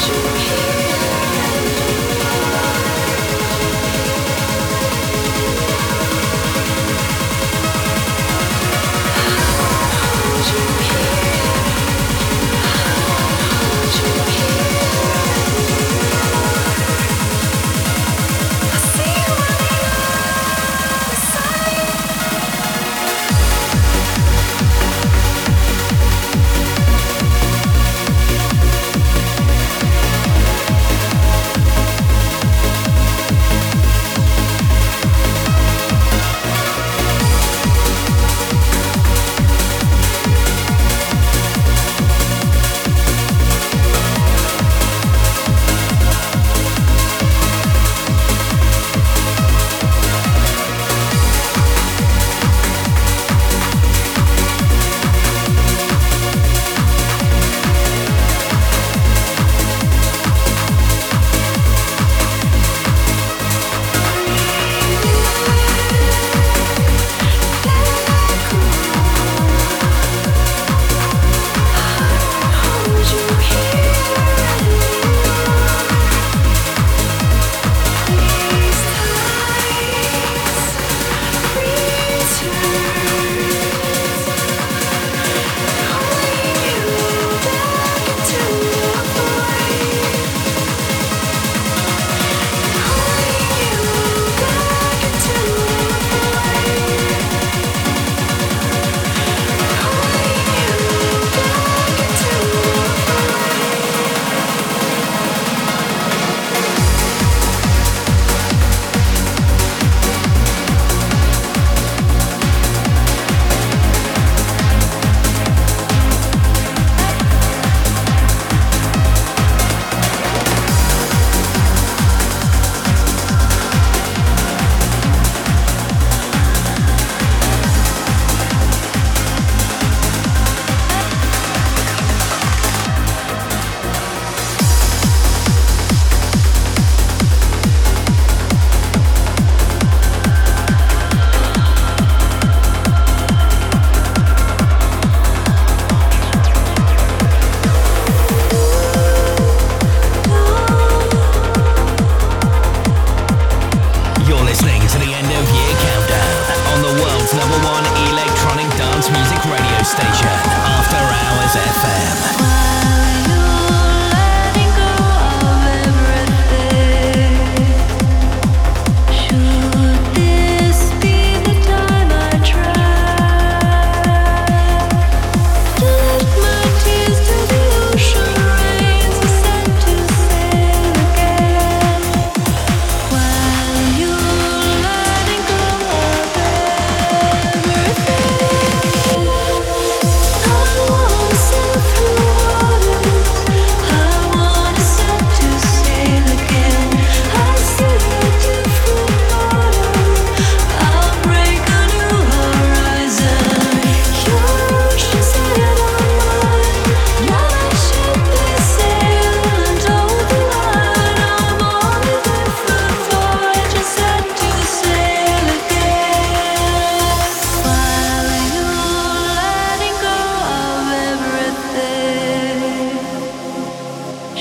should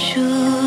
sure